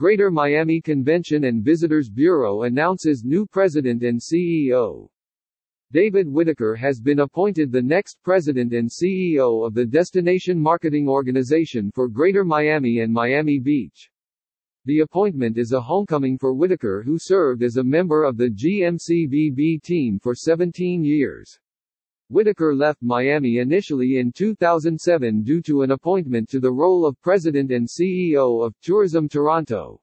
Greater Miami Convention and Visitors Bureau announces new president and CEO. David Whitaker has been appointed the next president and CEO of the Destination Marketing Organization for Greater Miami and Miami Beach. The appointment is a homecoming for Whitaker who served as a member of the GMCVB team for 17 years. Whitaker left Miami initially in 2007 due to an appointment to the role of president and CEO of Tourism Toronto.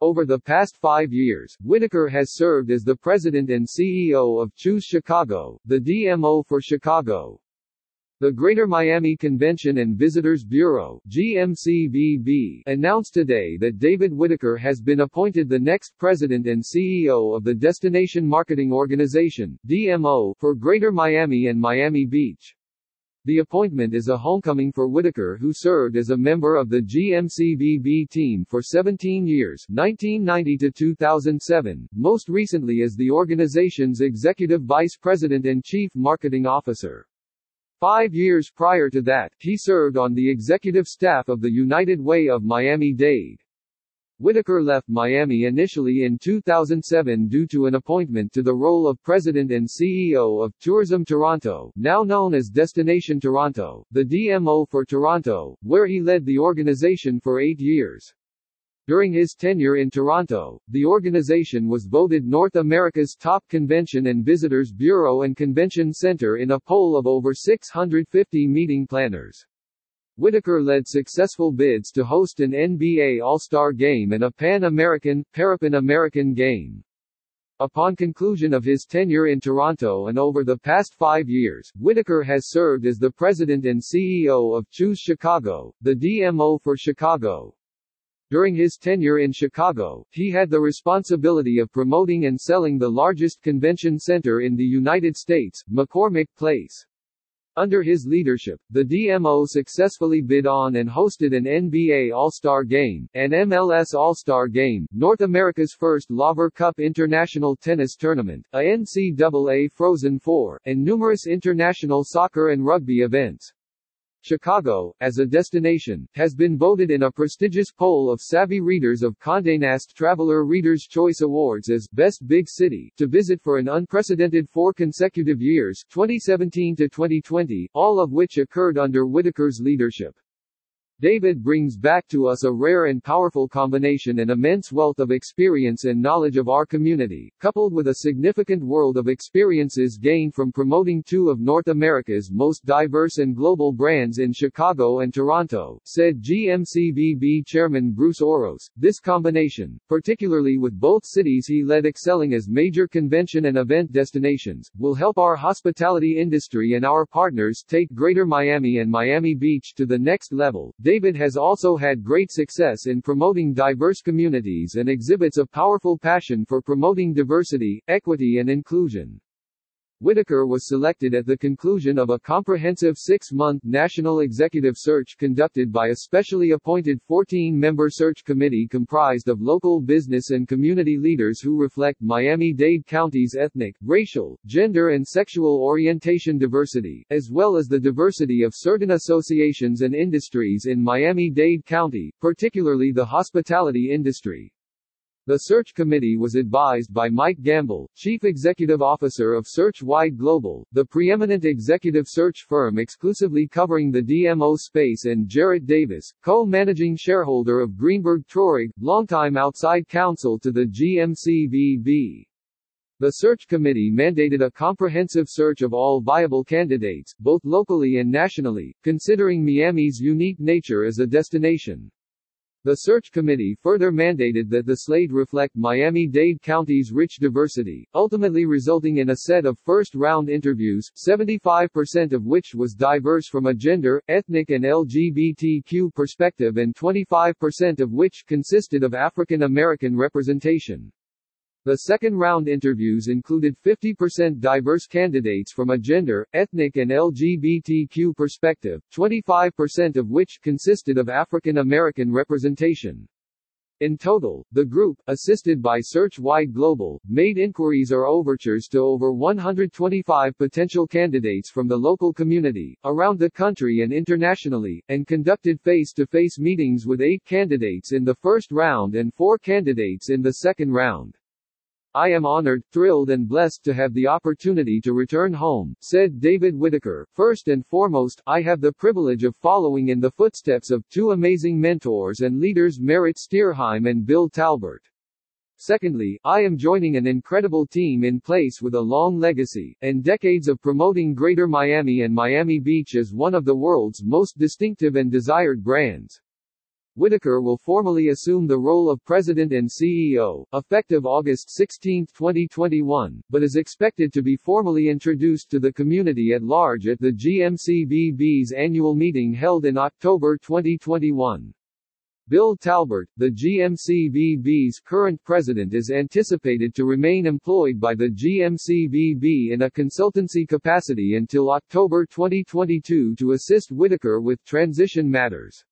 Over the past five years, Whitaker has served as the president and CEO of Choose Chicago, the DMO for Chicago. The Greater Miami Convention and Visitors Bureau GMCVB, announced today that David Whitaker has been appointed the next president and CEO of the Destination Marketing Organization DMO, for Greater Miami and Miami Beach. The appointment is a homecoming for Whitaker who served as a member of the GMCVB team for 17 years 1990 to 2007, most recently as the organization's executive vice president and chief marketing officer. Five years prior to that, he served on the executive staff of the United Way of Miami-Dade. Whitaker left Miami initially in 2007 due to an appointment to the role of president and CEO of Tourism Toronto, now known as Destination Toronto, the DMO for Toronto, where he led the organization for eight years. During his tenure in Toronto, the organization was voted North America's top convention and visitors bureau and convention center in a poll of over 650 meeting planners. Whitaker led successful bids to host an NBA All-Star Game and a Pan-American, Parapan-American Game. Upon conclusion of his tenure in Toronto and over the past five years, Whitaker has served as the president and CEO of Choose Chicago, the DMO for Chicago. During his tenure in Chicago, he had the responsibility of promoting and selling the largest convention center in the United States, McCormick Place. Under his leadership, the DMO successfully bid on and hosted an NBA All-Star Game, an MLS All-Star Game, North America's first Laver Cup International Tennis Tournament, a NCAA Frozen Four, and numerous international soccer and rugby events. Chicago, as a destination, has been voted in a prestigious poll of savvy readers of Condé Nast Traveler Reader's Choice Awards as Best Big City to visit for an unprecedented four consecutive years 2017 to 2020, all of which occurred under Whitaker's leadership. David brings back to us a rare and powerful combination and immense wealth of experience and knowledge of our community, coupled with a significant world of experiences gained from promoting two of North America's most diverse and global brands in Chicago and Toronto, said GMCVB Chairman Bruce Orosz. This combination, particularly with both cities he led excelling as major convention and event destinations, will help our hospitality industry and our partners take Greater Miami and Miami Beach to the next level. David has also had great success in promoting diverse communities and exhibits a powerful passion for promoting diversity, equity and inclusion. Whitaker was selected at the conclusion of a comprehensive six-month national executive search conducted by a specially appointed 14-member search committee comprised of local business and community leaders who reflect Miami-Dade County's ethnic, racial, gender and sexual orientation diversity, as well as the diversity of certain associations and industries in Miami-Dade County, particularly the hospitality industry. The search committee was advised by Mike Gamble, Chief Executive Officer of SearchWide Global, the preeminent executive search firm exclusively covering the DMO space and Jarrett Davis, co-managing shareholder of Greenberg Traurig, longtime outside counsel to the GMCVB. The search committee mandated a comprehensive search of all viable candidates, both locally and nationally, considering Miami's unique nature as a destination. The search committee further mandated that the slate reflect Miami-Dade County's rich diversity, ultimately resulting in a set of first-round interviews, 75% of which was diverse from a gender, ethnic and LGBTQ perspective and 25% of which consisted of African American representation. The second-round interviews included 50% diverse candidates from a gender, ethnic and LGBTQ perspective, 25% of which consisted of African American representation. In total, the group, assisted by SearchWide Global, made inquiries or overtures to over 125 potential candidates from the local community, around the country and internationally, and conducted face-to-face meetings with eight candidates in the first round and four candidates in the second round. I am honored, thrilled and blessed to have the opportunity to return home, said David Whitaker. First and foremost, I have the privilege of following in the footsteps of two amazing mentors and leaders Merrett Stierheim and Bill Talbert. Secondly, I am joining an incredible team in place with a long legacy, and decades of promoting Greater Miami and Miami Beach as one of the world's most distinctive and desired brands. Whitaker will formally assume the role of President and CEO, effective August 16, 2021, but is expected to be formally introduced to the community at large at the GMCVB's annual meeting held in October 2021. Bill Talbert, the GMCVB's current president is anticipated to remain employed by the GMCVB in a consultancy capacity until October 2022 to assist Whitaker with transition matters.